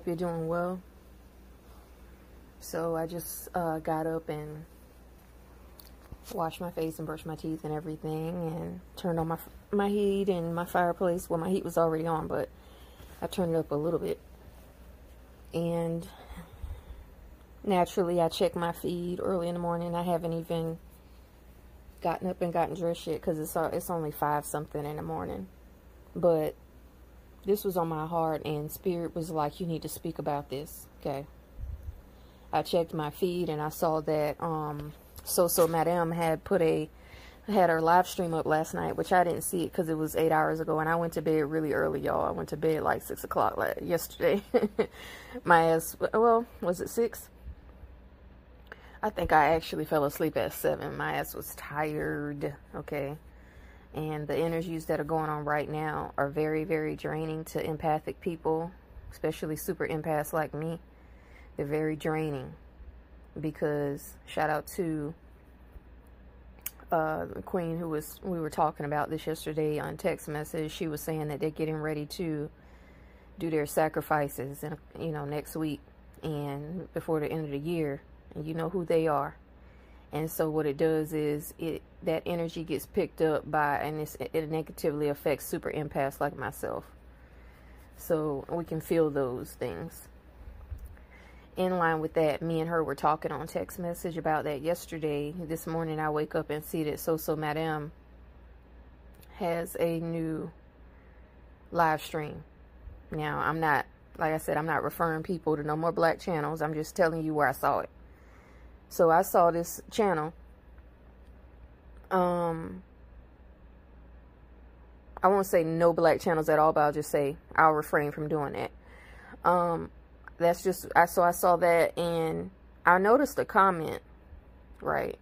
Hope you're doing well. So I just uh, got up and washed my face and brushed my teeth and everything and turned on my my heat and my fireplace. Well, my heat was already on, but I turned it up a little bit. And naturally, I check my feed early in the morning. I haven't even gotten up and gotten dressed yet because it's, uh, it's only 5 something in the morning. But this was on my heart and spirit was like you need to speak about this. Okay. I checked my feed and i saw that um so so madame had put a had her live stream up last night which i didn't see it because it was eight hours ago and i went to bed really early y'all. I went to bed like six o'clock like yesterday. My ass well was it six? I think i actually fell asleep at seven. My ass was tired okay and the energies that are going on right now are very, very draining to empathic people, especially super empaths like me. They're very draining because shout out to uh, the queen who was we were talking about this yesterday on text message. She was saying that they're getting ready to do their sacrifices and you know next week and before the end of the year, and you know who they are and so what it does is it that energy gets picked up by and it negatively affects super empaths like myself. So we can feel those things. In line with that me and her were talking on text message about that yesterday. This morning i wake up and see that so so madam has a new live stream. Now i'm not like i said i'm not referring people to no more black channels. I'm just telling you where i saw it so I saw this channel. Um, I won't say no black channels at all, but I'll just say I'll refrain from doing that. Um, that's just I so I saw that and I noticed a comment, right?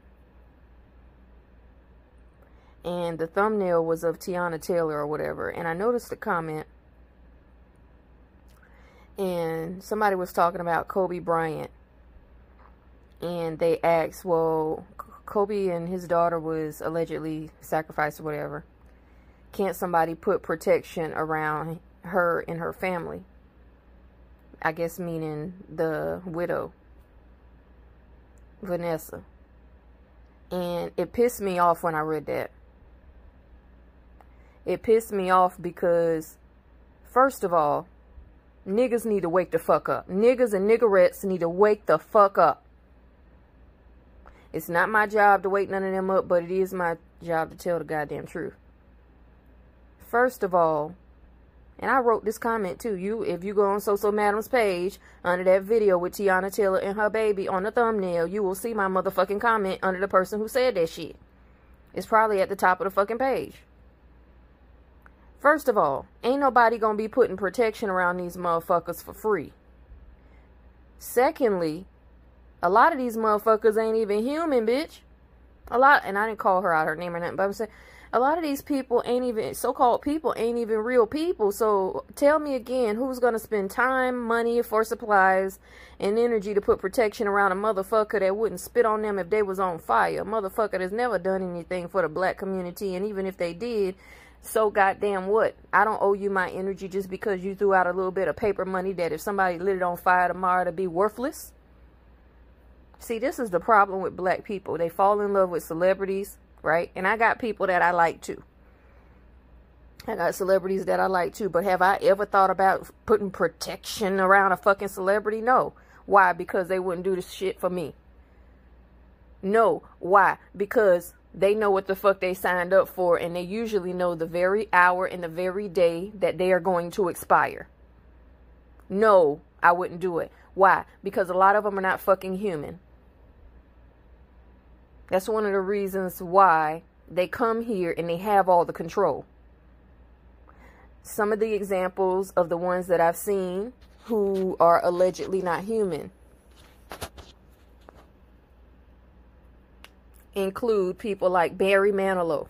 And the thumbnail was of Teyana Taylor or whatever, and I noticed a comment and somebody was talking about Kobe Bryant and they asked, well, Kobe and his daughter was allegedly sacrificed or whatever. Can't somebody put protection around her and her family? I guess meaning the widow, Vanessa. And it pissed me off when I read that. It pissed me off because, first of all, niggas need to wake the fuck up. Niggas and niggerettes need to wake the fuck up. It's not my job to wake none of them up, but it is my job to tell the goddamn truth. First of all, and I wrote this comment too. You, if you go on So So Madam's page under that video with Teyana Taylor and her baby on the thumbnail, you will see my motherfucking comment under the person who said that shit. It's probably at the top of the fucking page. First of all, ain't nobody gonna be putting protection around these motherfuckers for free. Secondly, a lot of these motherfuckers ain't even human, bitch. A lot, and I didn't call her out her name or nothing, but I'm saying a lot of these people ain't even so-called people ain't even real people. So tell me again, who's gonna spend time, money for supplies, and energy to put protection around a motherfucker that wouldn't spit on them if they was on fire? A motherfucker that's never done anything for the black community, and even if they did, so goddamn what? I don't owe you my energy just because you threw out a little bit of paper money that if somebody lit it on fire tomorrow to be worthless. See, this is the problem with black people. They fall in love with celebrities, right? And I got people that I like too. I got celebrities that I like too. But have I ever thought about putting protection around a fucking celebrity? No. Why? Because they wouldn't do this shit for me. No. Why? Because they know what the fuck they signed up for and they usually know the very hour and the very day that they are going to expire. No, I wouldn't do it. Why? Because a lot of them are not fucking human. That's one of the reasons why they come here and they have all the control. Some of the examples of the ones that I've seen who are allegedly not human include people like Barry Manilow.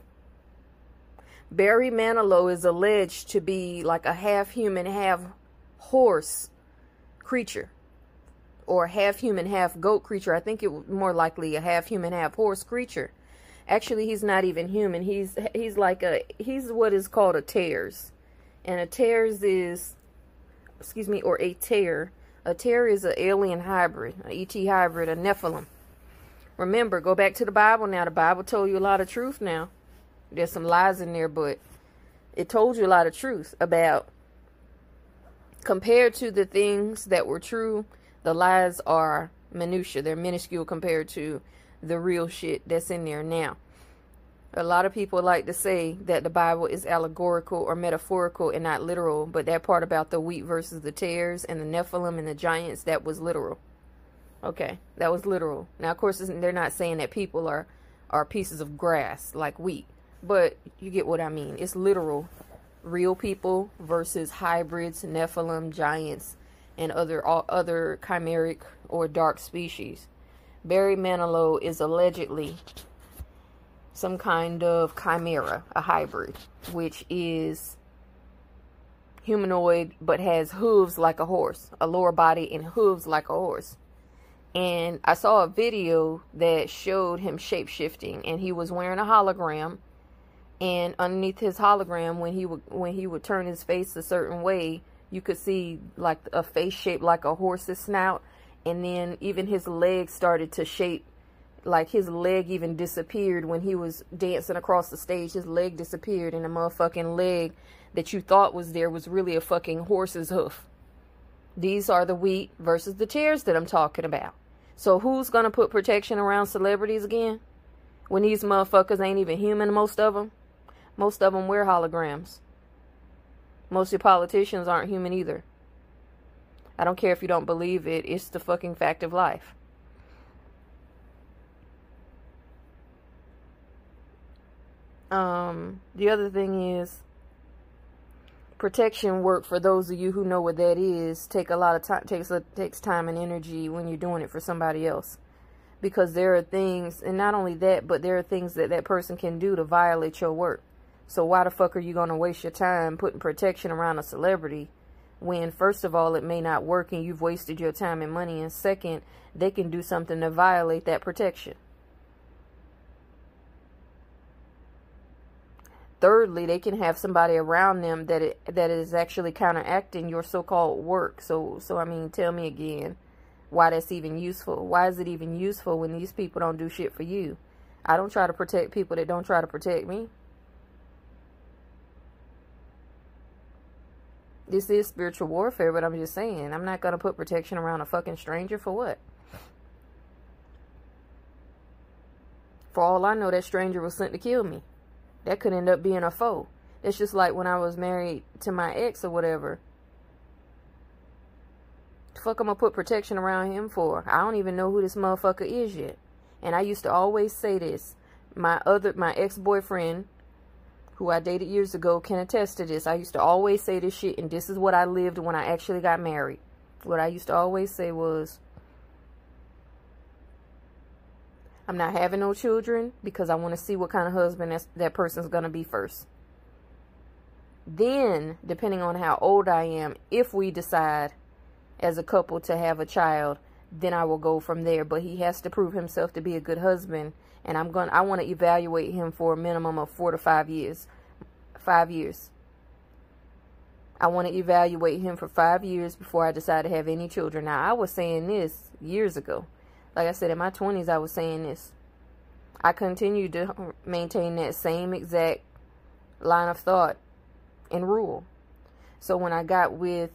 Barry Manilow is alleged to be like a half human, half horse creature or half human, half goat creature. I think it was more likely a half human, half horse creature. Actually, he's not even human. He's he's like a he's what is called a tares, and a tares is excuse me, or a tear. A tear is an alien hybrid, an ET hybrid, a Nephilim. Remember, go back to the Bible now. The Bible told you a lot of truth now. There's some lies in there, but it told you a lot of truth about compared to the things that were true, the lies are minutia. They're minuscule compared to the real shit that's in there now. A lot of people like to say that the Bible is allegorical or metaphorical and not literal, but that part about the wheat versus the tares and the Nephilim and the giants, that was literal. Okay, that was literal. Now, of course, they're not saying that people are, are pieces of grass like wheat, but you get what I mean. It's literal. Real people versus hybrids, Nephilim, giants, and other other chimeric or dark species. Barry Manilow is allegedly some kind of chimera, a hybrid, which is humanoid but has hooves like a horse, a lower body and hooves like a horse. And I saw a video that showed him shape shifting and he was wearing a hologram and underneath his hologram when he would when he would turn his face a certain way, you could see like a face shaped like a horse's snout and then even his leg started to shape like his leg even disappeared when he was dancing across the stage. His leg disappeared, and the motherfucking leg that you thought was there was really a fucking horse's hoof. These are the wheat versus the tares that I'm talking about. So who's gonna put protection around celebrities again? When these motherfuckers ain't even human, most of them. Most of them wear holograms. Most of politicians aren't human either. I don't care if you don't believe it. It's the fucking fact of life. Um, the other thing is protection work for those of you who know what that is take a lot of time takes a, takes time and energy when you're doing it for somebody else because there are things and not only that but there are things that that person can do to violate your work so why the fuck are you going to waste your time putting protection around a celebrity when first of all it may not work and you've wasted your time and money? And second they can do something to violate that protection. Thirdly they can have somebody around them that it, that is actually counteracting your so-called work. So so i mean tell me again why that's even useful. Why is it even useful when these people don't do shit for you? I don't try to protect people that don't try to protect me this is spiritual warfare but i'm just saying i'm not going to put protection around a fucking stranger for what for all i know that stranger was sent to kill me that could end up being a foe. It's just like when I was married to my ex or whatever. The fuck I'm gonna put protection around him for? I don't even know who this motherfucker is yet. And I used to always say this. My other my ex-boyfriend who I dated years ago can attest to this. I used to always say this shit and this is what I lived when I actually got married. What I used to always say was I'm not having no children because I want to see what kind of husband that person's going to be first. Then, depending on how old I am, if we decide as a couple to have a child, then I will go from there. But he has to prove himself to be a good husband. And I'm going I want to evaluate him for a minimum of four to five years. Five years. I want to evaluate him for five years before I decide to have any children. Now, I was saying this years ago. Like I said, in my 20s, I was saying this. I continued to maintain that same exact line of thought and rule. So when I got with,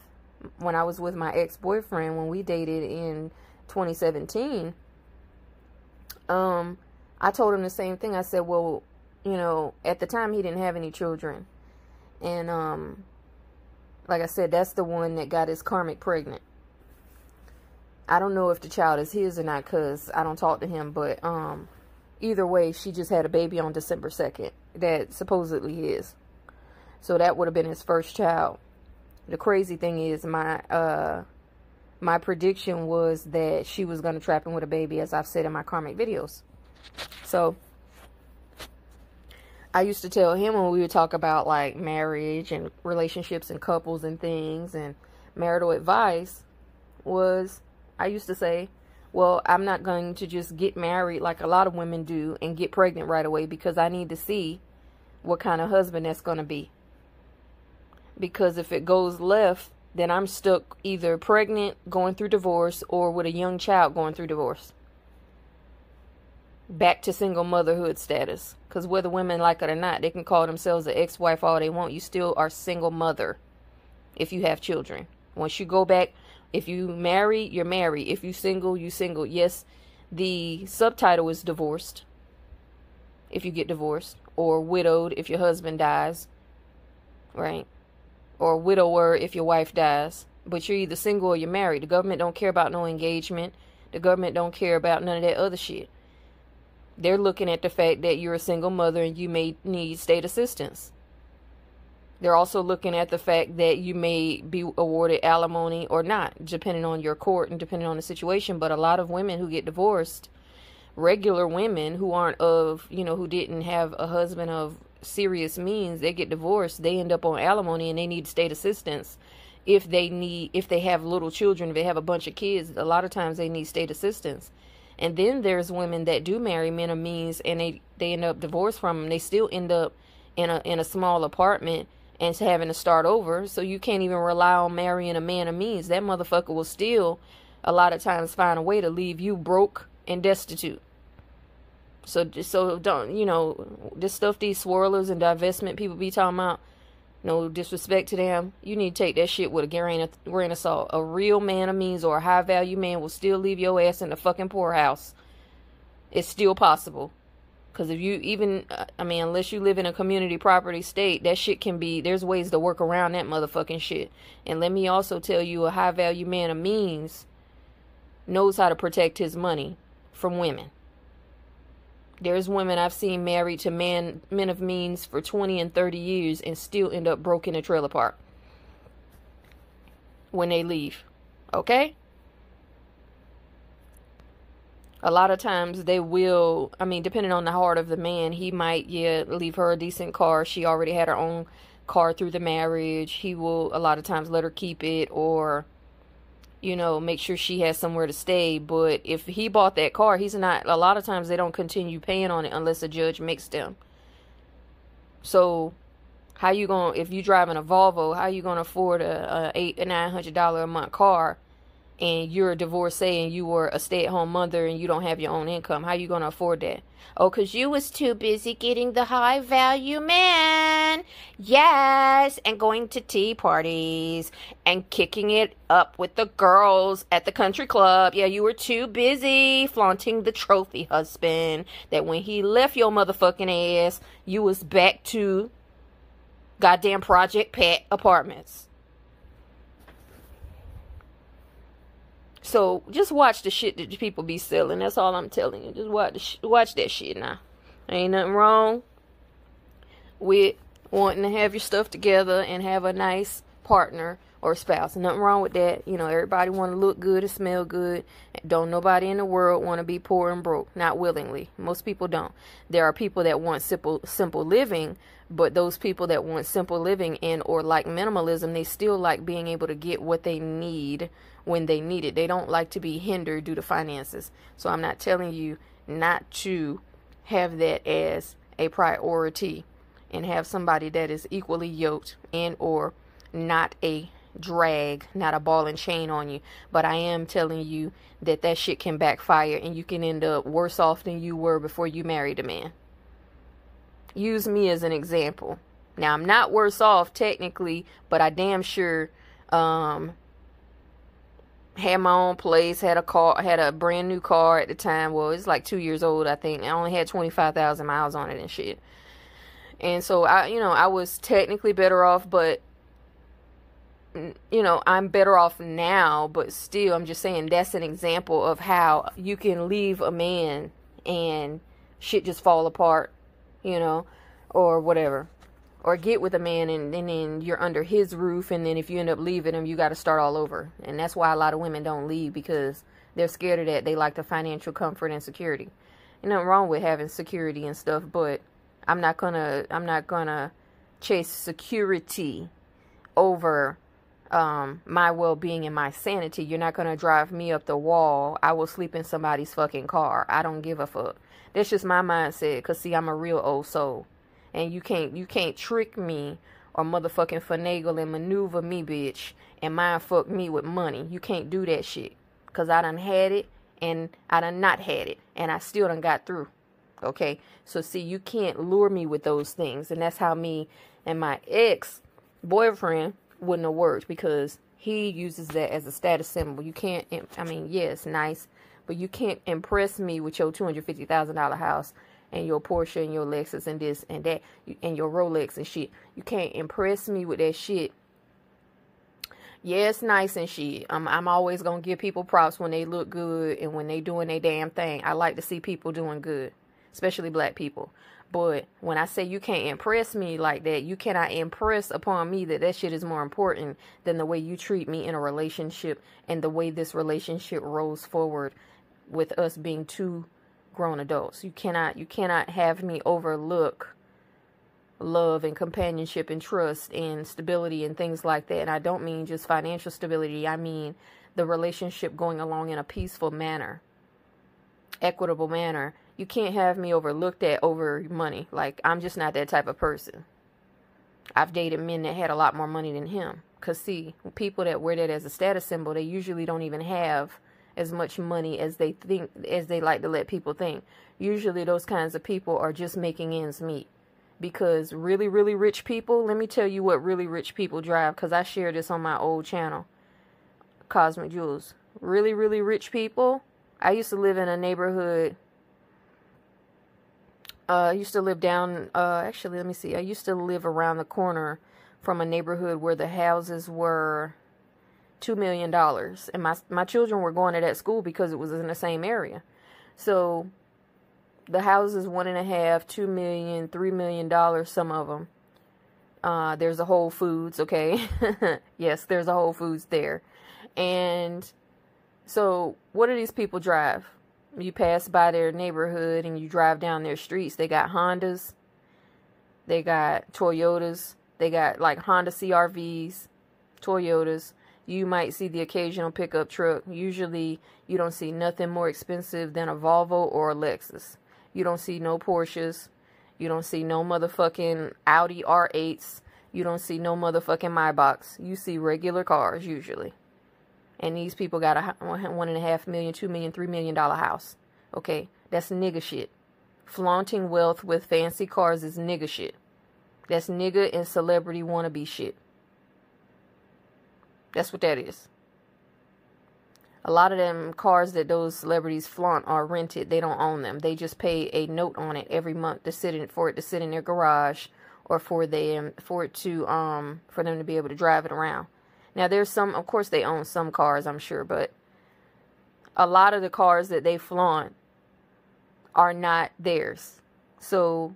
when I was with my ex-boyfriend, when we dated in 2017, um, I told him the same thing. I said, well, you know, at the time he didn't have any children. And, um, like I said, that's the one that got his karmic pregnant. I don't know if the child is his or not because I don't talk to him, but um, either way, she just had a baby on December 2nd that supposedly is. So that would have been his first child. The crazy thing is my uh, my prediction was that she was going to trap him with a baby, as I've said in my karmic videos. So I used to tell him when we would talk about like marriage and relationships and couples and things and marital advice was I used to say, well, I'm not going to just get married like a lot of women do and get pregnant right away because I need to see what kind of husband that's going to be. Because if it goes left then I'm stuck either pregnant, going through divorce, or with a young child going through divorce. Back to single motherhood status. Because whether women like it or not, they can call themselves an ex wife all they want. You still are single mother if you have children. Once you go back, if you marry, you're married. If you single, you single. Yes, the subtitle is divorced if you get divorced, or widowed if your husband dies, right? Or widower if your wife dies. But you're either single or you're married. The government don't care about no engagement. The government don't care about none of that other shit. They're looking at the fact that you're a single mother and you may need state assistance. They're also looking at the fact that you may be awarded alimony or not, depending on your court and depending on the situation. But a lot of women who get divorced, regular women who aren't of, you know, who didn't have a husband of serious means, they get divorced, they end up on alimony and they need state assistance. If they need, if they have little children, if they have a bunch of kids, a lot of times they need state assistance. And then there's women that do marry men of means and they, they end up divorced from them. They still end up in a, in a small apartment and having to start over. So you can't even rely on marrying a man of means. That motherfucker will still, a lot of times, find a way to leave you broke and destitute. So, so don't you know this stuff? These swirlers and divestment people be talking about. No disrespect to them. You need to take that shit with a grain of, salt. A real man of means or a high value man will still leave your ass in the fucking poorhouse. It's still possible. Because if you even, uh, I mean, unless you live in a community property state, that shit can be, there's ways to work around that motherfucking shit. And let me also tell you, a high value man of means knows how to protect his money from women. There's women I've seen married to men, men of means for 20 and 30 years and still end up broke in a trailer park when they leave. Okay? a lot of times they will i mean depending on the heart of the man he might yeah leave her a decent car she already had her own car through the marriage he will a lot of times let her keep it or you know make sure she has somewhere to stay. But if he bought that car he's not a lot of times they don't continue paying on it unless a judge makes them. So how you gonna if you driving a volvo how you gonna afford a, a eight nine hundred dollar a month car and you're a divorcee and you were a stay-at-home mother and you don't have your own income how you going to afford that? Oh because you was too busy getting the high value man. Yes and going to tea parties and kicking it up with the girls at the country club. Yeah you were too busy flaunting the trophy husband that when he left your motherfucking ass you was back to goddamn project pet apartments So just watch the shit that people be selling. That's all I'm telling you. Just watch watch that shit now. Ain't nothing wrong with wanting to have your stuff together and have a nice partner or spouse. Nothing wrong with that. You know, everybody want to look good and smell good. Don't nobody in the world want to be poor and broke, not willingly. Most people don't. There are people that want simple simple living, but those people that want simple living and or like minimalism, they still like being able to get what they need when they need it. They don't like to be hindered due to finances. So I'm not telling you not to have that as a priority and have somebody that is equally yoked and or not a drag, not a ball and chain on you. But I am telling you that that shit can backfire and you can end up worse off than you were before you married a man. Use me as an example. Now, I'm not worse off technically, but I damn sure um, had my own place, had a car, had a brand new car at the time. Well, it's like two years old, I think. I only had 25,000 miles on it and shit. And so I, you know, I was technically better off, but you know, I'm better off now, but still, I'm just saying that's an example of how you can leave a man and shit just fall apart, you know, or whatever. Or get with a man and, and then you're under his roof and then if you end up leaving him you got to start all over. And that's why a lot of women don't leave because they're scared of that. They like the financial comfort and security. Ain't nothing wrong with having security and stuff but i'm not gonna i'm not gonna chase security over um, my well-being and my sanity. You're not gonna drive me up the wall. I will sleep in somebody's fucking car. I don't give a fuck that's just my mindset because see i'm a real old soul and you can't you can't trick me or motherfucking finagle and maneuver me, bitch, and mind fuck me with money. You can't do that shit. Cause I done had it and I done not had it. And I still done got through. Okay. So see, you can't lure me with those things. And that's how me and my ex boyfriend wouldn't have worked because he uses that as a status symbol. You can't, I mean, yes, nice, but you can't impress me with your $250,000 house and your Porsche and your Lexus and this and that and your Rolex and shit. You can't impress me with that shit. Yeah, it's nice and shit. I'm I'm always gonna give people props when they look good and when they doing their damn thing. I like to see people doing good, especially black people. But when I say you can't impress me like that, you cannot impress upon me that that shit is more important than the way you treat me in a relationship and the way this relationship rolls forward with us being two grown adults. You cannot you cannot have me overlook love and companionship and trust and stability and things like that. And I don't mean just financial stability. I mean the relationship going along in a peaceful manner, equitable manner. You can't have me overlooked at over money. Like I'm just not that type of person. I've dated men that had a lot more money than him. Cause see, people that wear that as a status symbol, they usually don't even have as much money as they think as they like to let people think. Usually those kinds of people are just making ends meet. Because really, really rich people, let me tell you what really rich people drive, because I shared this on my old channel, Cosmic Jewels. Really, really rich people. I used to live in a neighborhood. Uh, I used to live down, uh, actually, let me see. I used to live around the corner from a neighborhood where the houses were two million dollars. And my my children were going to that school because it was in the same area. So the houses one and a half two million three million dollars some of them uh, there's a whole foods okay? Yes there's a whole foods there. And so what do these people drive? You pass by their neighborhood and you drive down their streets. They got hondas. They got toyotas. They got like honda crvs toyotas you might see the occasional pickup truck. Usually, you don't see nothing more expensive than a Volvo or a Lexus. You don't see no Porsches. You don't see no motherfucking Audi R8s. You don't see no motherfucking Maybachs. You see regular cars usually. And these people got a one and a half million, two million, three million dollar house. Okay, that's nigga shit. Flaunting wealth with fancy cars is nigga shit. That's nigga and celebrity wannabe shit. That's what that is. A lot of them cars that those celebrities flaunt are rented. They don't own them. They just pay a note on it every month to sit in for it to sit in their garage or for them for it to um for them to be able to drive it around. Now there's some of course they own some cars, I'm sure, but a lot of the cars that they flaunt are not theirs. So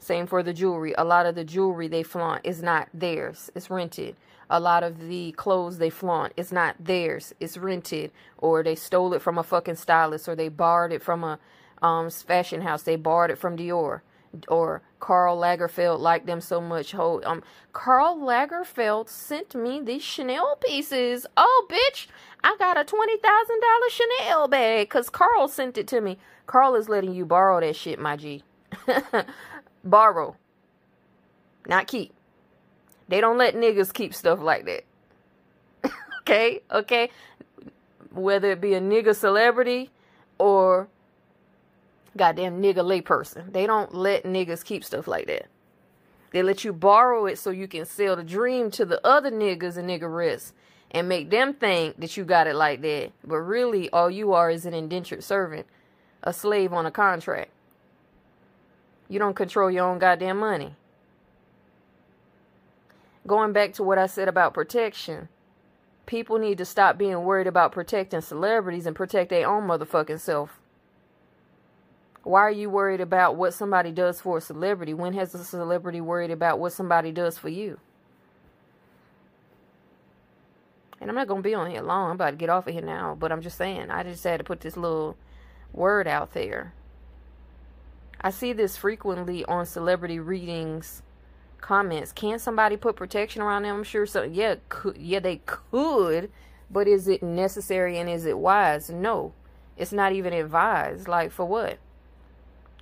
same for the jewelry. A lot of the jewelry they flaunt is not theirs. It's rented a lot of the clothes they flaunt it's not theirs it's rented or they stole it from a fucking stylist or they borrowed it from a um, fashion house they borrowed it from dior or Karl Lagerfeld liked them so much. Oh, um, Karl Lagerfeld sent me these Chanel pieces. Oh, bitch, I got a twenty thousand dollar Chanel bag because Karl sent it to me. Karl is letting you borrow that shit, my G. borrow, not keep. They don't let niggas keep stuff like that. okay? Okay? Whether it be a nigga celebrity or goddamn nigga layperson. They don't let niggas keep stuff like that. They let you borrow it so you can sell the dream to the other niggas and niggerettes and make them think that you got it like that. But really, all you are is an indentured servant, a slave on a contract. You don't control your own goddamn money going back to what I said about protection, people need to stop being worried about protecting celebrities and protect their own motherfucking self. Why are you worried about what somebody does for a celebrity? When has a celebrity worried about what somebody does for you? And I'm not going to be on here long. I'm about to get off of here now. But I'm just saying, I just had to put this little word out there. I see this frequently on celebrity readings comments. Can somebody put protection around them? I'm sure so. Yeah, could, yeah, they could, but is it necessary and is it wise? No, it's not even advised. Like for what?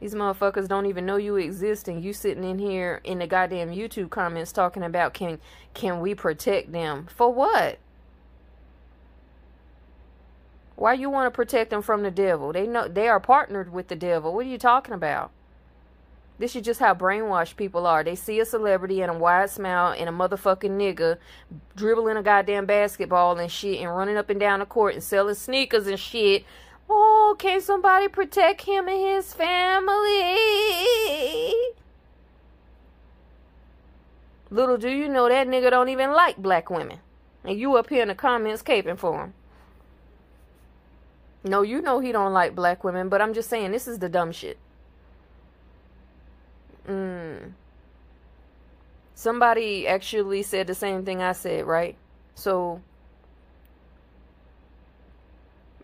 These motherfuckers don't even know you exist, and you sitting in here in the goddamn YouTube comments talking about can can we protect them for what? Why you want to protect them from the devil? They know they are partnered with the devil. What are you talking about? This is just how brainwashed people are. They see a celebrity and a wide smile and a motherfucking nigga dribbling a goddamn basketball and shit and running up and down the court and selling sneakers and shit. Oh, can somebody protect him and his family? Little do you know that nigga don't even like black women. And you up here in the comments caping for him. No, you know he don't like black women, but I'm just saying this is the dumb shit. Mm. Somebody actually said the same thing I said, right? So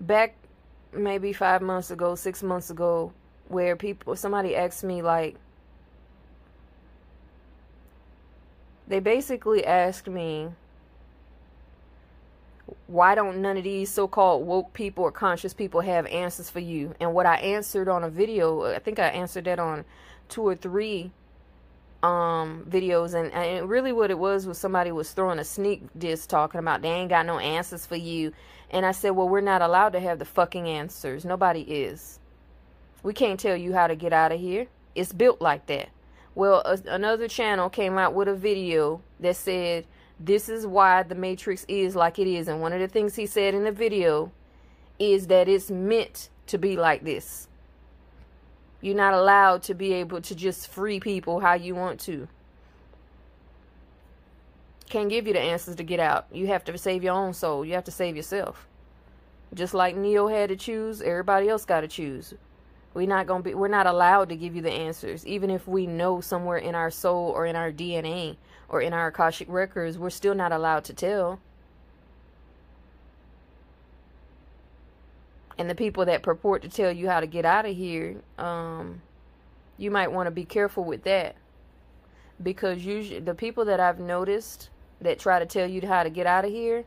back maybe five months ago, six months ago, where people somebody asked me like they basically asked me why don't none of these so-called woke people or conscious people have answers for you and what i answered on a video i think i answered that on two or three um videos and, and really what it was was somebody was throwing a sneak disc talking about they ain't got no answers for you. And i said well we're not allowed to have the fucking answers. Nobody is. We can't tell you how to get out of here. It's built like that. Well a, another channel came out with a video that said this is why the matrix is like it is. And one of the things he said in the video is that it's meant to be like this you're not allowed to be able to just free people how you want to. Can't give you the answers to get out. You have to save your own soul. You have to save yourself. Just like Neo had to choose, everybody else got to choose. We're not going to be we're not allowed to give you the answers even if we know somewhere in our soul or in our DNA or in our Akashic records, we're still not allowed to tell. And the people that purport to tell you how to get out of here, um, you might want to be careful with that. Because usually the people that I've noticed that try to tell you how to get out of here,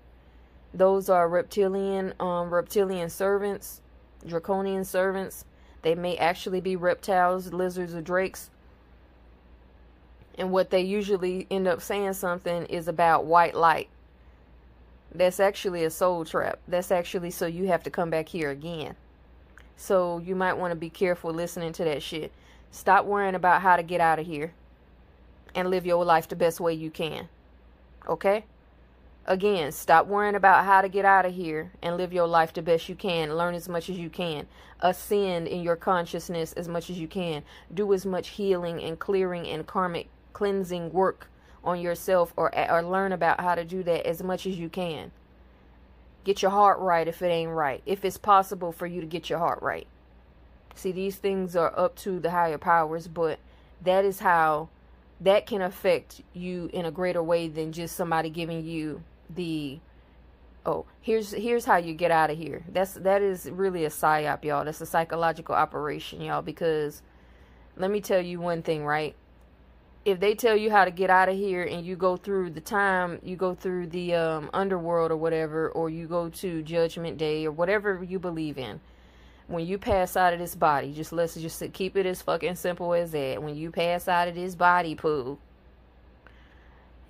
those are reptilian, um, reptilian servants, draconian servants. They may actually be reptiles, lizards, or drakes. And what they usually end up saying something is about white light. That's actually a soul trap. That's actually so you have to come back here again. So you might want to be careful listening to that shit. Stop worrying about how to get out of here and live your life the best way you can. Okay? Again, stop worrying about how to get out of here and live your life the best you can. Learn as much as you can. Ascend in your consciousness as much as you can. Do as much healing and clearing and karmic cleansing work on yourself or or learn about how to do that as much as you can. Get your heart right if it ain't right. If it's possible for you to get your heart right. See, these things are up to the higher powers, but that is how that can affect you in a greater way than just somebody giving you the oh here's here's how you get out of here that's that is really a psyop y'all that's a psychological operation y'all because let me tell you one thing right if they tell you how to get out of here and you go through the time you go through the um, underworld or whatever or you go to judgment day or whatever you believe in when you pass out of this body just let's just keep it as fucking simple as that. When you pass out of this body pool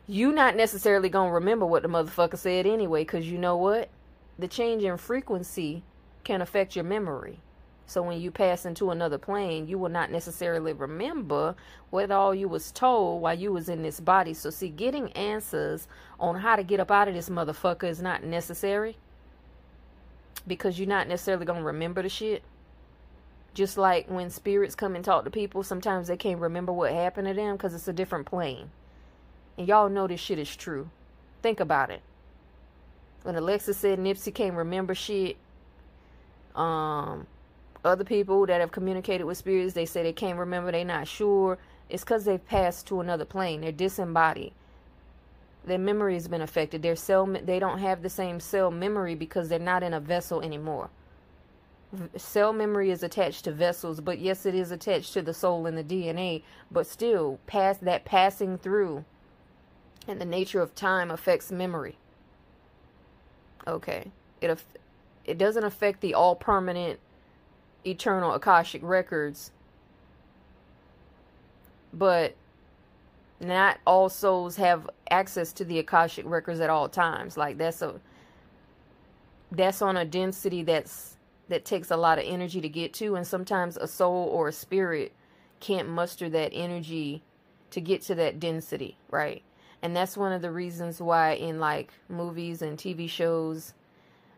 you not necessarily gonna remember what the motherfucker said anyway because you know what? The change in frequency can affect your memory so when you pass into another plane, you will not necessarily remember what all you was told while you was in this body. So see, getting answers on how to get up out of this motherfucker is not necessary. Because you're not necessarily going to remember the shit. Just like when spirits come and talk to people, sometimes they can't remember what happened to them because it's a different plane. And y'all know this shit is true. Think about it. When Alexa said Nipsey can't remember shit, um, other people that have communicated with spirits, they say they can't remember, they're not sure. It's because they've passed to another plane. They're disembodied. Their memory has been affected. Their cell, they don't have the same cell memory because they're not in a vessel anymore. Cell memory is attached to vessels, but yes, it is attached to the soul and the DNA. But still, past that passing through, and the nature of time affects memory. Okay, it it doesn't affect the all permanent eternal Akashic records. But not all souls have access to the akashic records at all times. Like that's a that's on a density that's that takes a lot of energy to get to. And sometimes a soul or a spirit can't muster that energy to get to that density right? And that's one of the reasons why in like movies and tv shows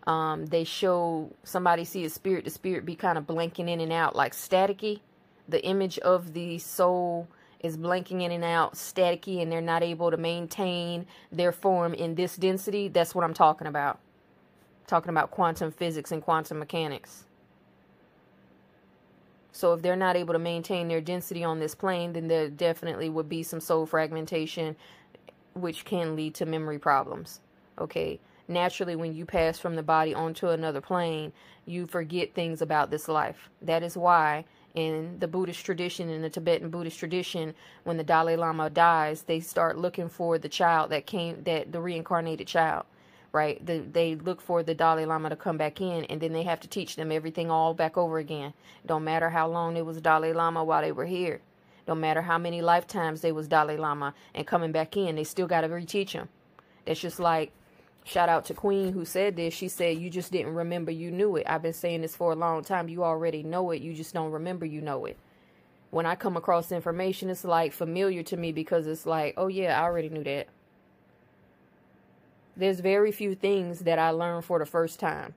um, they show somebody see a spirit the spirit be kind of blanking in and out like staticky the image of the soul is blanking in and out, staticky, and they're not able to maintain their form in this density, that's what I'm talking about. talking about quantum physics and quantum mechanics. So if they're not able to maintain their density on this plane, then there definitely would be some soul fragmentation, which can lead to memory problems. Okay. Naturally, when you pass from the body onto another plane, you forget things about this life. That is why in the Buddhist tradition, in the Tibetan Buddhist tradition, when the Dalai Lama dies, they start looking for the child that came, that the reincarnated child, right? The, they look for the Dalai Lama to come back in, and then they have to teach them everything all back over again. Don't matter how long it was Dalai Lama while they were here. Don't matter how many lifetimes they was Dalai Lama and coming back in, they still got to reteach them. It's just like Shout out to Queen who said this. She said, You just didn't remember you knew it. I've been saying this for a long time. You already know it. You just don't remember you know it. When I come across information, it's like familiar to me because it's like, Oh, yeah, I already knew that. There's very few things that I learn for the first time.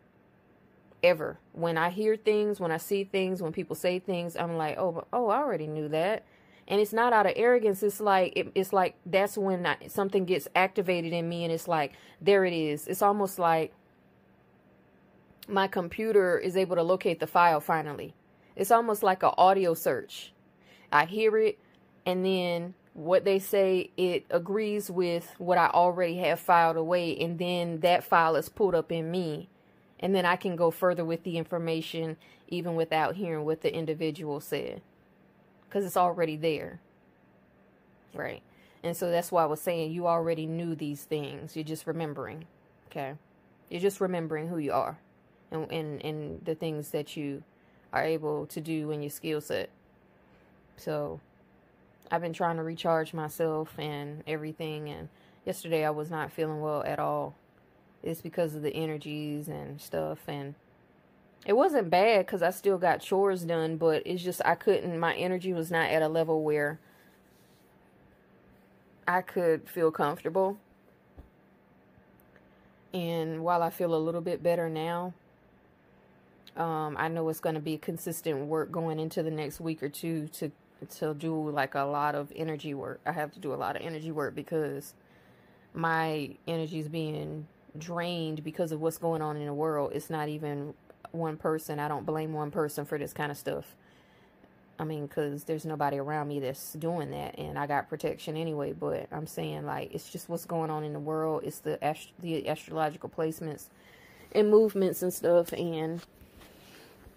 Ever. When I hear things, when I see things, when people say things, I'm like, Oh, oh, I already knew that and it's not out of arrogance. It's like it, it's like that's when I, something gets activated in me and it's like there it is. It's almost like my computer is able to locate the file finally. It's almost like an audio search. I hear it and then what they say it agrees with what i already have filed away and then that file is pulled up in me. And then i can go further with the information even without hearing what the individual said because it's already there. Right. And so that's why I was saying you already knew these things. You're just remembering. Okay. You're just remembering who you are and, and, and the things that you are able to do in your skill set. So I've been trying to recharge myself and everything. And yesterday I was not feeling well at all. It's because of the energies and stuff. And it wasn't bad because I still got chores done, but it's just I couldn't, my energy was not at a level where I could feel comfortable. And while I feel a little bit better now, um, I know it's going to be consistent work going into the next week or two to to do like a lot of energy work. I have to do a lot of energy work because my energy is being drained because of what's going on in the world. It's not even one person. I don't blame one person for this kind of stuff. I mean, because there's nobody around me that's doing that, and I got protection anyway. But I'm saying, like, it's just what's going on in the world. It's the ast- the astrological placements and movements and stuff, and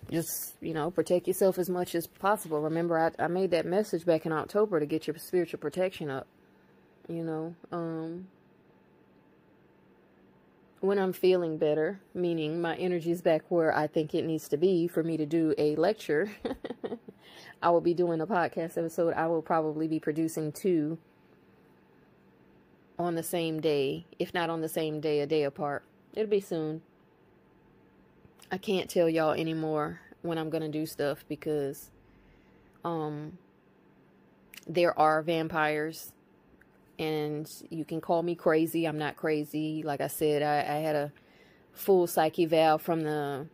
just you know, protect yourself as much as possible. Remember, I I made that message back in October to get your spiritual protection up. You know, um, when I'm feeling better, meaning my energy is back where I think it needs to be for me to do a lecture, I will be doing a podcast episode. I will probably be producing two on the same day, if not on the same day, a day apart. It'll be soon. I can't tell y'all anymore when I'm going to do stuff because um there are vampires and you can call me crazy. I'm not crazy. Like I said, I, I had a full psych eval from the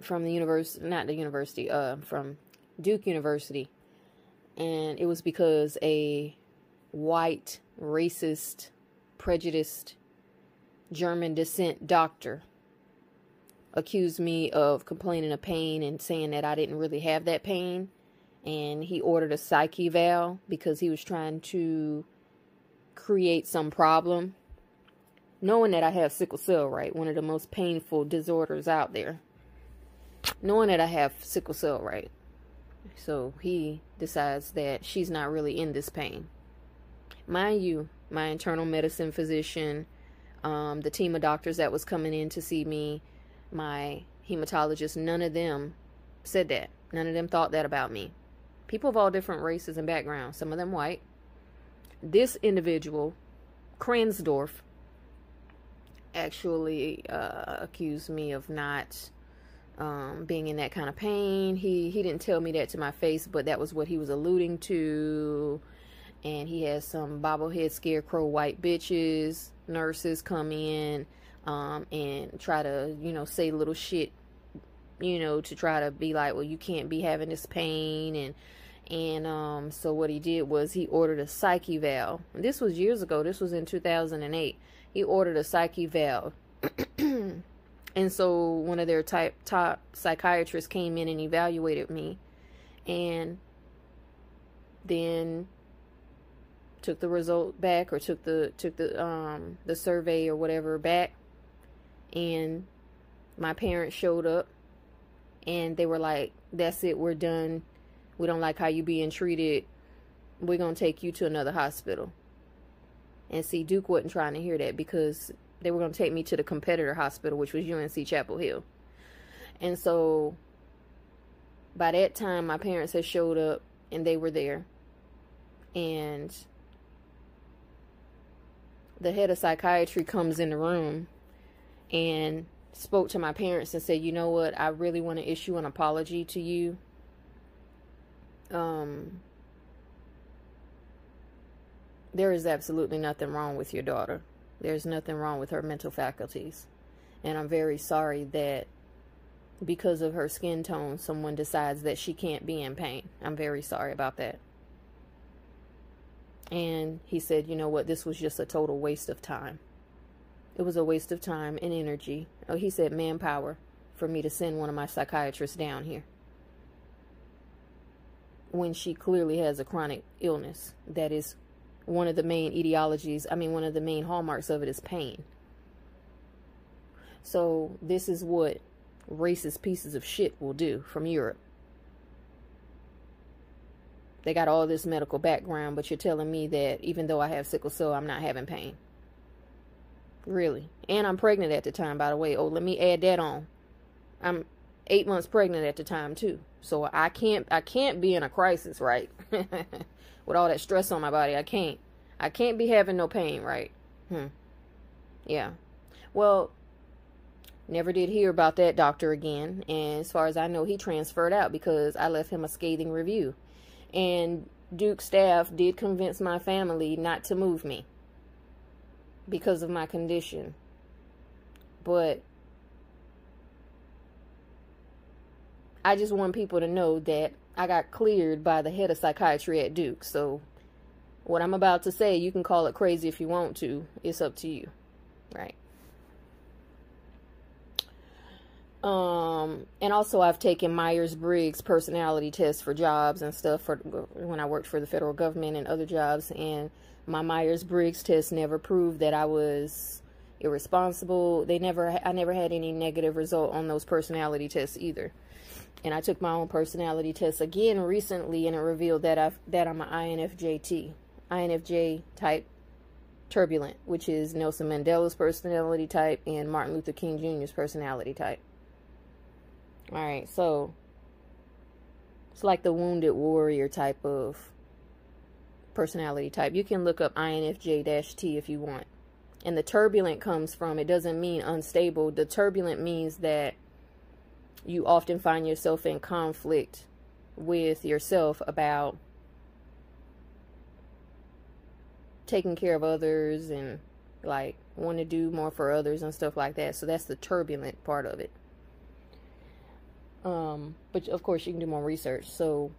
from the university, not the university, uh, from Duke University, and it was because a white, racist, prejudiced German descent doctor accused me of complaining of pain and saying that I didn't really have that pain. And he ordered a psych eval because he was trying to create some problem, knowing that I have sickle cell, right? One of the most painful disorders out there. Knowing that I have sickle cell, right? So he decides that she's not really in this pain. Mind you, my internal medicine physician, um, the team of doctors that was coming in to see me, my hematologist, none of them said that. None of them thought that about me. people of all different races and backgrounds, some of them white. This individual, Kransdorf, actually uh, accused me of not um, being in that kind of pain. He he didn't tell me that to my face, but that was what he was alluding to. And he has some bobblehead scarecrow white bitches nurses come in um, and try to you know say little shit, you know, to try to be like, well, you can't be having this pain and. And um, so what he did was he ordered a psyche eval. This was years ago. This was in 2008. He ordered a psyche eval. And so one of their type top psychiatrists came in and evaluated me and then took the result back or took the took the um the survey or whatever back and my parents showed up and they were like that's it we're done we don't like how you being treated we're going to take you to another hospital and see duke wasn't trying to hear that because they were going to take me to the competitor hospital, which was UNC Chapel Hill. And so by that time, my parents had showed up and they were there. And the head of psychiatry comes in the room and spoke to my parents and said, "You know what? I really want to issue an apology to you. Um there is absolutely nothing wrong with your daughter. There's nothing wrong with her mental faculties. And I'm very sorry that because of her skin tone, someone decides that she can't be in pain. I'm very sorry about that. And he said, you know what, this was just a total waste of time. It was a waste of time and energy. Oh, he said manpower for me to send one of my psychiatrists down here. When she clearly has a chronic illness that is one of the main etiologies, I mean, one of the main hallmarks of it is pain. So this is what racist pieces of shit will do from Europe. They got all this medical background, but you're telling me that even though I have sickle cell, I'm not having pain. Really. And I'm pregnant at the time, by the way. Oh, let me add that on. I'm eight months pregnant at the time too. So I can't I can't be in a crisis, right? with all that stress on my body. I can't. I can't be having no pain, right? Hmm. Yeah. Well, never did hear about that doctor again. And as far as I know, he transferred out because I left him a scathing review. And Duke staff did convince my family not to move me because of my condition. But I just want people to know that I got cleared by the head of psychiatry at Duke. So what I'm about to say, you can call it crazy if you want to. It's up to you. Right. Um, and also I've taken Myers-Briggs personality tests for jobs and stuff for when I worked for the federal government and other jobs and my Myers-Briggs test never proved that I was irresponsible. They never I never had any negative result on those personality tests either and I took my own personality test again recently, and it revealed that I that I'm an INFJT, INFJ type turbulent, which is Nelson Mandela's personality type and Martin Luther King Jr.'s personality type. All right, so it's like the wounded warrior type of personality type. You can look up INFJ-T if you want. And the turbulent comes from, it doesn't mean unstable. The turbulent means that you often find yourself in conflict with yourself about taking care of others and like want to do more for others and stuff like that. So that's the turbulent part of it. Um, but of course you can do more research. So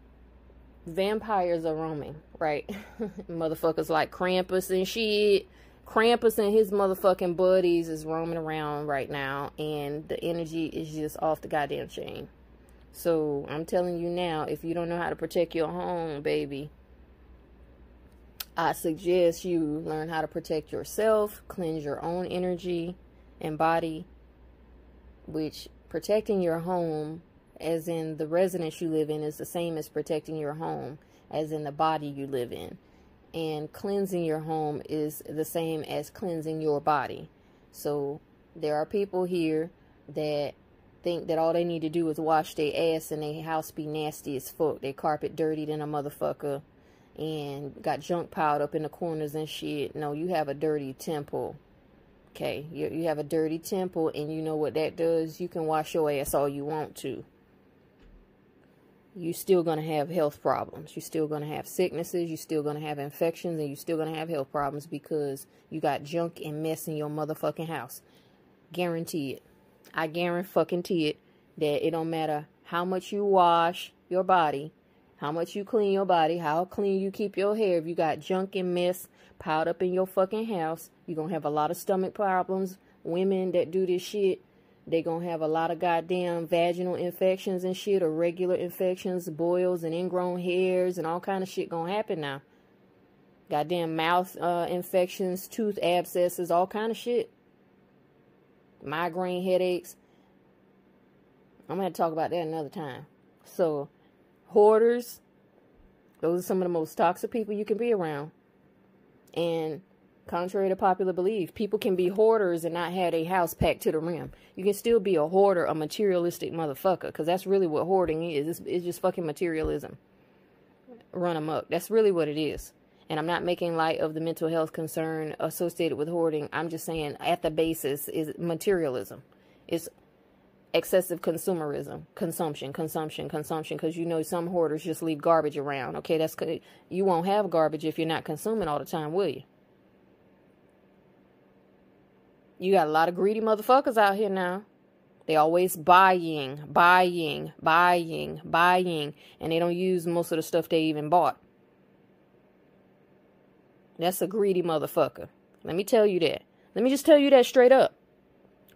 vampires are roaming, right? Motherfuckers like Krampus and shit Krampus and his motherfucking buddies is roaming around right now, and the energy is just off the goddamn chain. So I'm telling you now, if you don't know how to protect your home, baby, I suggest you learn how to protect yourself, cleanse your own energy and body, which protecting your home, as in the residence you live in, is the same as protecting your home, as in the body you live in and cleansing your home is the same as cleansing your body. So there are people here that think that all they need to do is wash their ass and their house be nasty as fuck. Their carpet dirty than a motherfucker and got junk piled up in the corners and shit. No, you have a dirty temple. Okay, you, you have a dirty temple and you know what that does? You can wash your ass all you want to. You're still going to have health problems. You're still going to have sicknesses. You're still going to have infections and you're still going to have health problems because you got junk and mess in your motherfucking house. Guarantee it. I guarantee it that it don't matter how much you wash your body, how much you clean your body, how clean you keep your hair. If you got junk and mess piled up in your fucking house, you're going to have a lot of stomach problems. Women that do this shit, they going to have a lot of goddamn vaginal infections and shit or regular infections, boils and ingrown hairs and all kind of shit going to happen now. Goddamn mouth uh, infections, tooth abscesses, all kind of shit migraine headaches. I'm going to talk about that another time. So, hoarders, those are some of the most toxic people you can be around. And contrary to popular belief, people can be hoarders and not have a house packed to the rim. You can still be a hoarder, a materialistic motherfucker, because that's really what hoarding is. It's, it's just fucking materialism. Run amok. That's really what it is. And I'm not making light of the mental health concern associated with hoarding. I'm just saying at the basis is materialism. It's excessive consumerism, consumption, consumption, consumption. Because you know some hoarders just leave garbage around. Okay, that's you won't have garbage if you're not consuming all the time, will you? You got a lot of greedy motherfuckers out here now. They always buying, buying, buying, buying, and they don't use most of the stuff they even bought. That's a greedy motherfucker. Let me tell you that. Let me just tell you that straight up.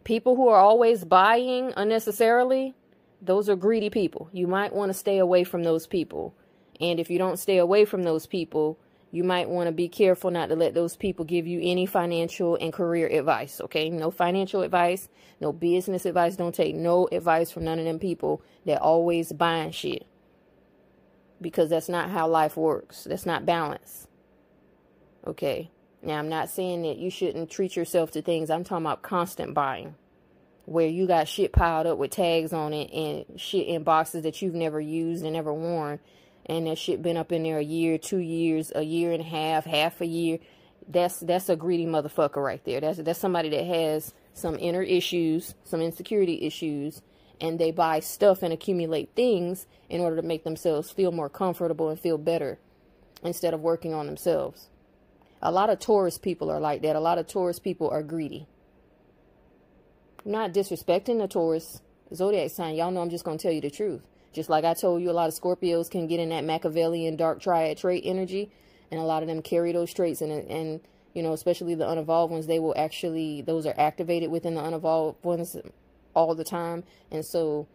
People who are always buying unnecessarily, those are greedy people. You might want to stay away from those people. And if you don't stay away from those people, you might want to be careful not to let those people give you any financial and career advice, okay? No financial advice, no business advice. Don't take no advice from none of them people that always buying shit. Because that's not how life works. That's not balance. Okay. Now, I'm not saying that you shouldn't treat yourself to things. I'm talking about constant buying where you got shit piled up with tags on it and shit in boxes that you've never used and never worn. And that shit been up in there a year, two years, a year and a half, half a year. That's that's a greedy motherfucker right there. That's that's somebody that has some inner issues, some insecurity issues, and they buy stuff and accumulate things in order to make themselves feel more comfortable and feel better instead of working on themselves. A lot of Taurus people are like that. A lot of Taurus people are greedy. I'm not disrespecting the Taurus zodiac sign. Y'all know I'm just going to tell you the truth. Just like I told you, a lot of Scorpios can get in that Machiavellian dark triad trait energy. And a lot of them carry those traits. And, and you know, especially the unevolved ones, they will actually, those are activated within the unevolved ones all the time. And so,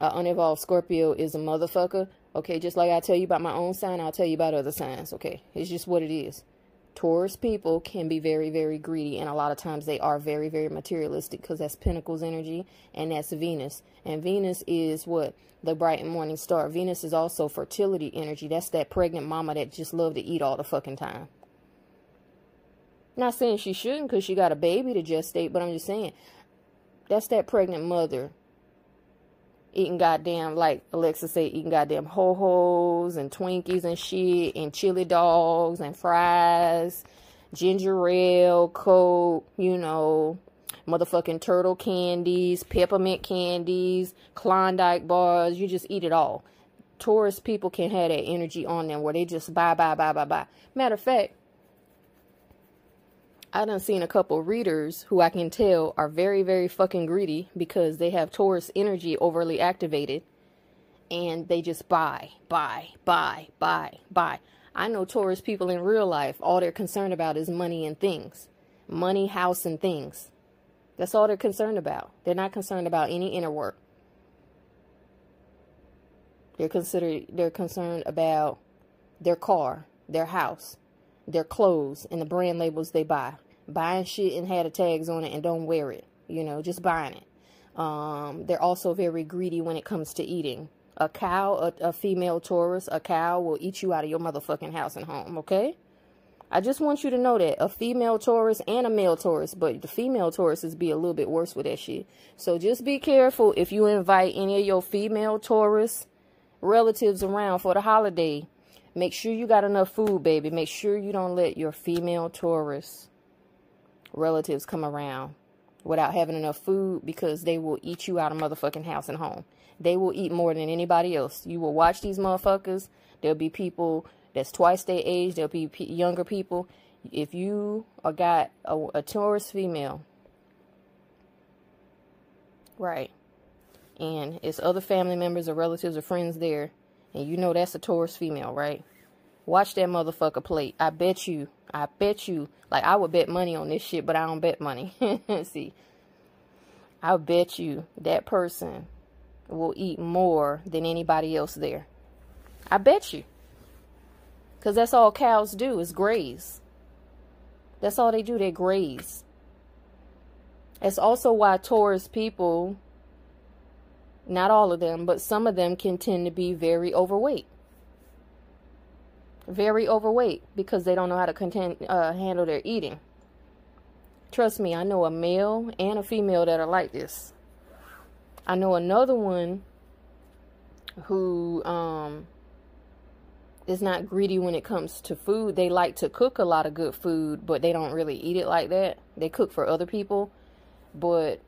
an unevolved Scorpio is a motherfucker. Okay, just like I tell you about my own sign, I'll tell you about other signs. Okay, it's just what it is. Taurus people can be very, very greedy, and a lot of times they are very, very materialistic because that's Pentacles energy and that's Venus. And Venus is what? The bright and morning star. Venus is also fertility energy. That's that pregnant mama that just love to eat all the fucking time. Not saying she shouldn't because she got a baby to gestate, but I'm just saying that's that pregnant mother eating goddamn, like Alexa said, eating goddamn ho-hos and Twinkies and shit and chili dogs and fries, ginger ale, coke, you know, motherfucking turtle candies, peppermint candies, Klondike bars. You just eat it all. Taurus people can have that energy on them where they just buy, buy, buy, buy, buy. Matter of fact, I done seen a couple readers who I can tell are very, very fucking greedy because they have Taurus energy overly activated and they just buy, buy, buy, buy, buy. I know Taurus people in real life, all they're concerned about is money and things. Money, house, and things. That's all they're concerned about. They're not concerned about any inner work. They're considered they're concerned about their car, their house, their clothes, and the brand labels they buy buying shit and had the tags on it and don't wear it. You know, just buying it. Um, they're also very greedy when it comes to eating. A cow, a, a female Taurus, a cow will eat you out of your motherfucking house and home, okay? I just want you to know that a female Taurus and a male Taurus, but the female Taurus is be a little bit worse with that shit. So just be careful if you invite any of your female Taurus relatives around for the holiday. Make sure you got enough food, baby. Make sure you don't let your female Taurus relatives come around without having enough food because they will eat you out of motherfucking house and home. They will eat more than anybody else. You will watch these motherfuckers. There'll be people that's twice their age. There'll be younger people. If you are got a, a Taurus female, right, and it's other family members or relatives or friends there, and you know that's a Taurus female, right? Watch that motherfucker plate. I bet you, I bet you, like I would bet money on this shit, but I don't bet money. See, I bet you that person will eat more than anybody else there. I bet you. Because that's all cows do is graze. That's all they do, they graze. It's also why Taurus people, not all of them, but some of them can tend to be very overweight. Very overweight because they don't know how to uh, handle their eating. Trust me, I know a male and a female that are like this. I know another one who um, is not greedy when it comes to food. They like to cook a lot of good food, but they don't really eat it like that. They cook for other people, but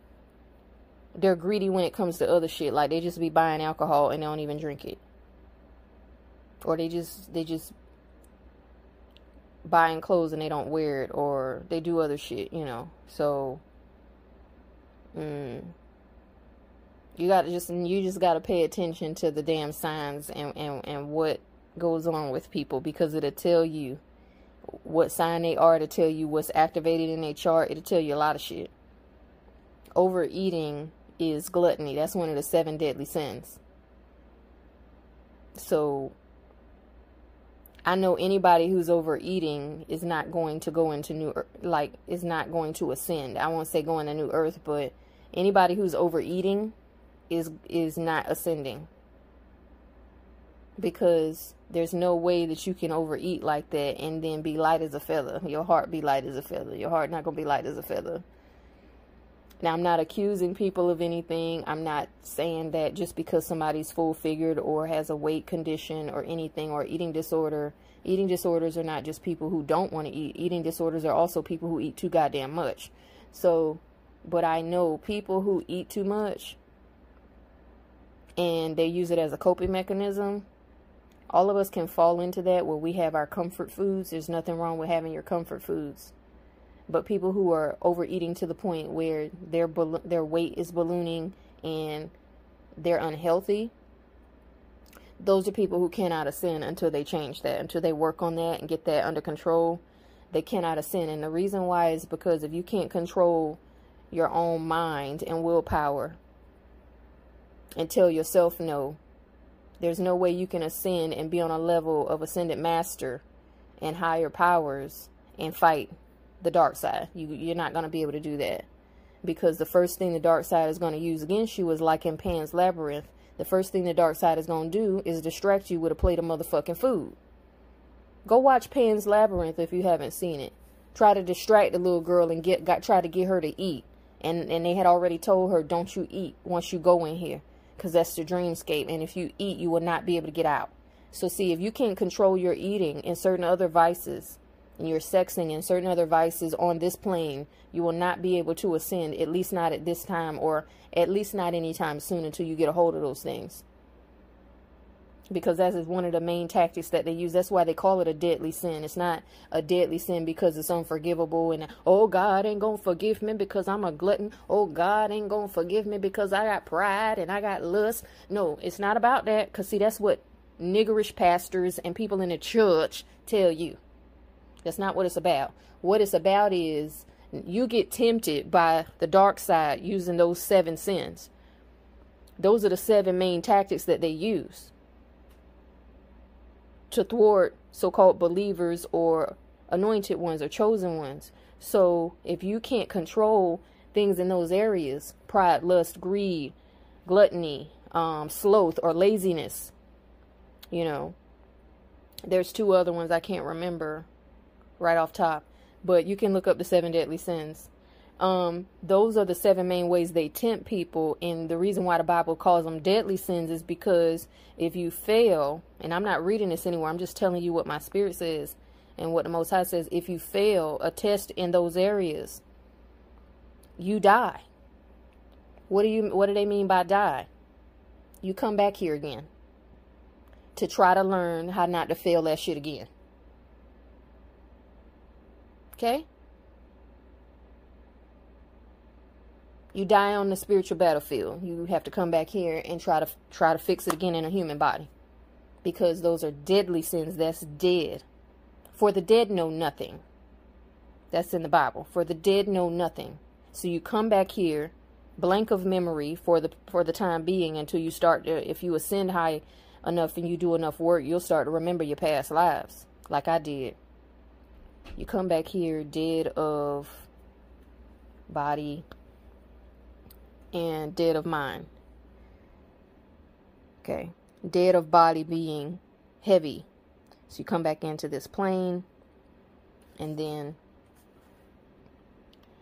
they're greedy when it comes to other shit. Like they just be buying alcohol and they don't even drink it. Or they just they just buying clothes and they don't wear it or they do other shit, you know. So mm, you got to just you just got to pay attention to the damn signs and and and what goes on with people because it'll tell you what sign they are to tell you what's activated in their chart. It'll tell you a lot of shit. Overeating is gluttony. That's one of the seven deadly sins. So I know anybody who's overeating is not going to go into new like is not going to ascend. I won't say go into new earth, but anybody who's overeating is is not ascending. Because there's no way that you can overeat like that and then be light as a feather. Your heart be light as a feather. Your heart not going to be light as a feather. Now, I'm not accusing people of anything. I'm not saying that just because somebody's full figured or has a weight condition or anything or eating disorder. Eating disorders are not just people who don't want to eat. Eating disorders are also people who eat too goddamn much. So, but I know people who eat too much and they use it as a coping mechanism all of us can fall into that where we have our comfort foods. There's nothing wrong with having your comfort foods. But people who are overeating to the point where their their weight is ballooning and they're unhealthy, those are people who cannot ascend until they change that, until they work on that and get that under control. They cannot ascend. And the reason why is because if you can't control your own mind and willpower and tell yourself no, there's no way you can ascend and be on a level of ascended master and higher powers and fight the dark side. You, you're not going to be able to do that. Because the first thing the dark side is going to use against you is like in Pan's Labyrinth. The first thing the dark side is going to do is distract you with a plate of motherfucking food. Go watch Pan's Labyrinth if you haven't seen it. Try to distract the little girl and get got try to get her to eat. And and they had already told her, "Don't you eat once you go in here." because that's the dreamscape. And if you eat, you will not be able to get out. So see, if you can't control your eating and certain other vices, and your sexing and certain other vices on this plane, you will not be able to ascend, at least not at this time, or at least not anytime soon until you get a hold of those things because that is one of the main tactics that they use. That's why they call it a deadly sin. It's not a deadly sin because it's unforgivable and oh God ain't gonna forgive me because I'm a glutton. Oh God ain't gonna forgive me because I got pride and I got lust. No, it's not about that. Cause see, that's what niggerish pastors and people in the church tell you. That's not what it's about. What it's about is you get tempted by the dark side using those seven sins. Those are the seven main tactics that they use to thwart so-called believers or anointed ones or chosen ones. So if you can't control things in those areas, pride, lust, greed, gluttony, um, sloth, or laziness, you know, there's two other ones I can't remember right off top. But you can look up the seven deadly sins. Um, those are the seven main ways they tempt people. And the reason why the Bible calls them deadly sins is because if you fail, and I'm not reading this anywhere, I'm just telling you what my spirit says and what the Most High says. If you fail a test in those areas, you die. What do you what do they mean by die? You come back here again to try to learn how not to fail that shit again. Okay? You die on the spiritual battlefield. You have to come back here and try to try to fix it again in a human body. Because those are deadly sins. That's dead. For the dead know nothing. That's in the Bible. For the dead know nothing. So you come back here blank of memory for the for the time being until you start to if you ascend high enough and you do enough work, you'll start to remember your past lives, like I did. You come back here dead of body and dead of mind. Okay. Dead of body being heavy. So you come back into this plane and then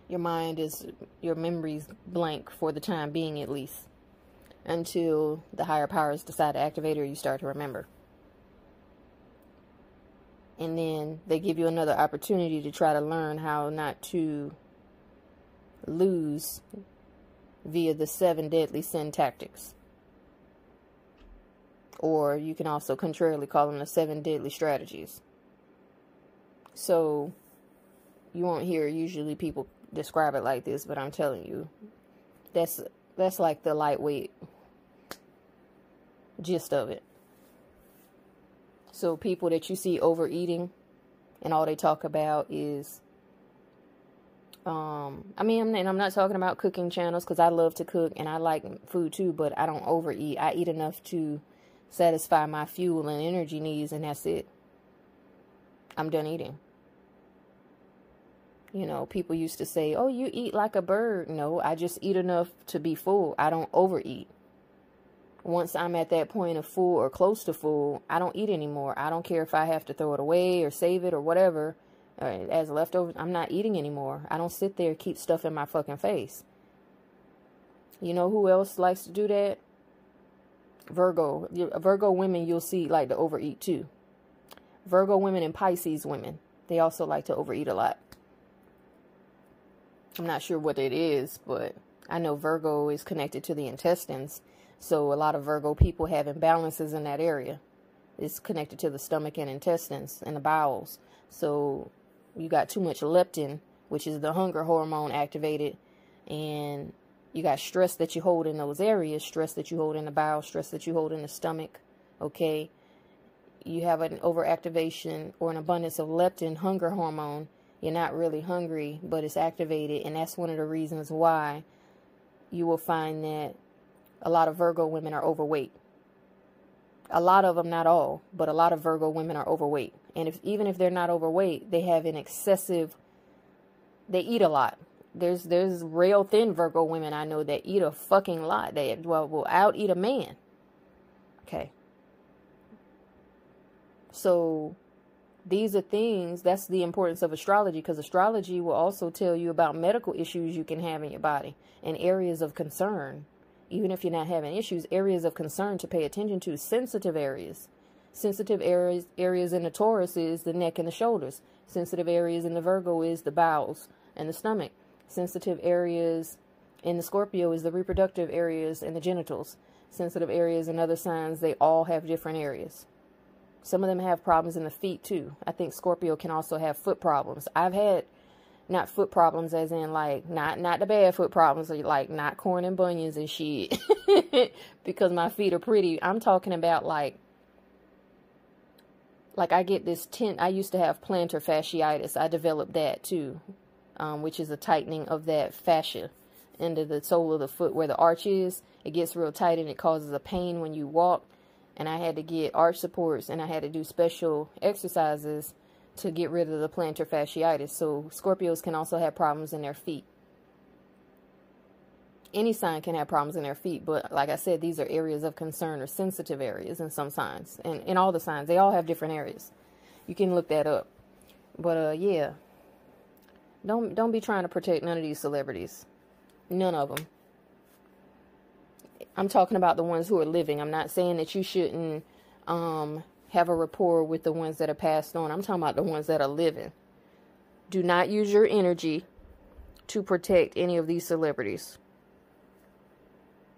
your mind is your memories blank for the time being at least until the higher powers decide to activate or you start to remember. And then they give you another opportunity to try to learn how not to lose via the seven deadly sin tactics. Or you can also contrarily call them the seven deadly strategies. So you won't hear usually people describe it like this, but I'm telling you, that's that's like the lightweight gist of it. So people that you see overeating and all they talk about is um I mean and I'm not talking about cooking channels cuz I love to cook and I like food too, but I don't overeat. I eat enough to satisfy my fuel and energy needs and that's it. I'm done eating. You know, people used to say, "Oh, you eat like a bird." No, I just eat enough to be full. I don't overeat once I'm at that point of full or close to full, I don't eat anymore. I don't care if I have to throw it away or save it or whatever uh, as leftovers. I'm not eating anymore. I don't sit there keep stuff in my fucking face. You know who else likes to do that? Virgo. Virgo women you'll see like to overeat too. Virgo women and Pisces women. They also like to overeat a lot. I'm not sure what it is, but I know Virgo is connected to the intestines so a lot of Virgo people have imbalances in that area. It's connected to the stomach and intestines and the bowels. So you got too much leptin, which is the hunger hormone activated, and you got stress that you hold in those areas, stress that you hold in the bowel, stress that you hold in the stomach. Okay. You have an overactivation or an abundance of leptin, hunger hormone. You're not really hungry, but it's activated, and that's one of the reasons why you will find that a lot of Virgo women are overweight. A lot of them, not all, but a lot of Virgo women are overweight. And if even if they're not overweight, they have an excessive. They eat a lot. There's there's real thin Virgo women I know that eat a fucking lot. They well will out eat a man. Okay. So these are things that's the importance of astrology because astrology will also tell you about medical issues you can have in your body and areas of concern even if you're not having issues, areas of concern to pay attention to, sensitive areas. Sensitive areas areas in the Taurus is the neck and the shoulders. Sensitive areas in the Virgo is the bowels and the stomach. Sensitive areas in the Scorpio is the reproductive areas and the genitals. Sensitive areas and other signs, they all have different areas. Some of them have problems in the feet too. I think Scorpio can also have foot problems. I've had not foot problems as in like not not the bad foot problems like not corn and bunions and shit. Because my feet are pretty. I'm talking about like like i get this tent i used to have plantar fasciitis. I developed that too um, which is a tightening of that fascia into the sole of the foot where the arch is. It gets real tight and it causes a pain when you walk. And i had to get arch supports and i had to do special exercises to get rid of the plantar fasciitis. So Scorpios can also have problems in their feet. Any sign can have problems in their feet, but like I said, these are areas of concern or sensitive areas in some signs. And in all the signs, they all have different areas. You can look that up. But uh, yeah. Don't don't be trying to protect none of these celebrities. None of them. I'm talking about the ones who are living. I'm not saying that you shouldn't um, have a rapport with the ones that are passed on. I'm talking about the ones that are living. Do not use your energy to protect any of these celebrities.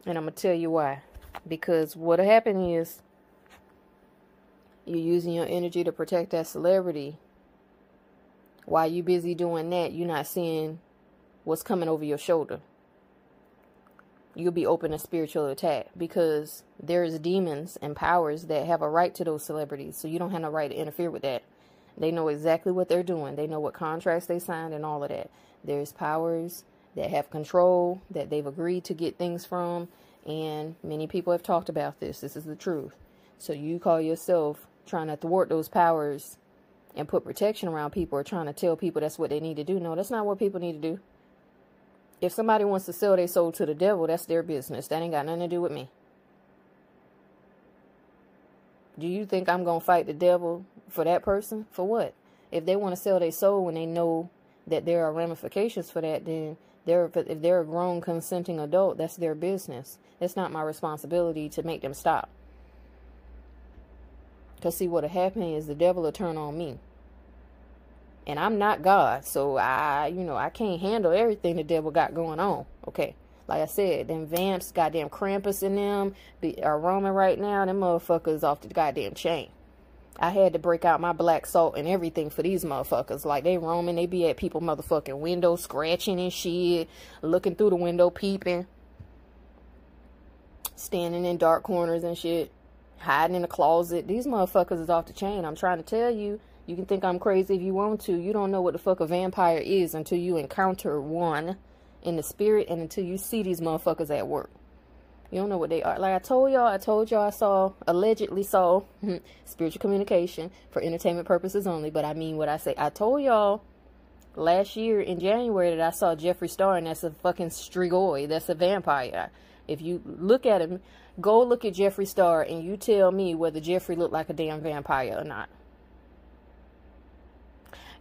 And I'm going to tell you why. Because what'll happen is you're using your energy to protect that celebrity. While you're busy doing that, you're not seeing what's coming over your shoulder. You'll be open to spiritual attack because there's demons and powers that have a right to those celebrities. So you don't have no right to interfere with that. They know exactly what they're doing. They know what contracts they signed and all of that. There's powers that have control that they've agreed to get things from. And many people have talked about this. This is the truth. So you call yourself trying to thwart those powers and put protection around people or trying to tell people that's what they need to do. No, that's not what people need to do. If somebody wants to sell their soul to the devil, that's their business. That ain't got nothing to do with me. Do you think I'm going to fight the devil for that person? For what? If they want to sell their soul and they know that there are ramifications for that, then they're if they're a grown consenting adult, that's their business. It's not my responsibility to make them stop. Because see, what'll happen is the devil will turn on me. And I'm not God, so I, you know, I can't handle everything the devil got going on. Okay. Like I said, them vamps, goddamn Krampus in them, be, are roaming right now. Them motherfuckers off the goddamn chain. I had to break out my black salt and everything for these motherfuckers. Like they roaming, they be at people motherfucking windows, scratching and shit, looking through the window, peeping, standing in dark corners and shit, hiding in the closet. These motherfuckers is off the chain. I'm trying to tell you. You can think I'm crazy if you want to. You don't know what the fuck a vampire is until you encounter one in the spirit and until you see these motherfuckers at work. You don't know what they are. Like I told y'all, I told y'all I saw, allegedly saw spiritual communication for entertainment purposes only. But I mean what I say. I told y'all last year in January that I saw Jeffree Star and that's a fucking strigoi. That's a vampire. If you look at him, go look at Jeffree Star and you tell me whether Jeffree looked like a damn vampire or not.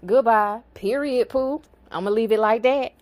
Goodbye. Period, Pooh. I'm going to leave it like that.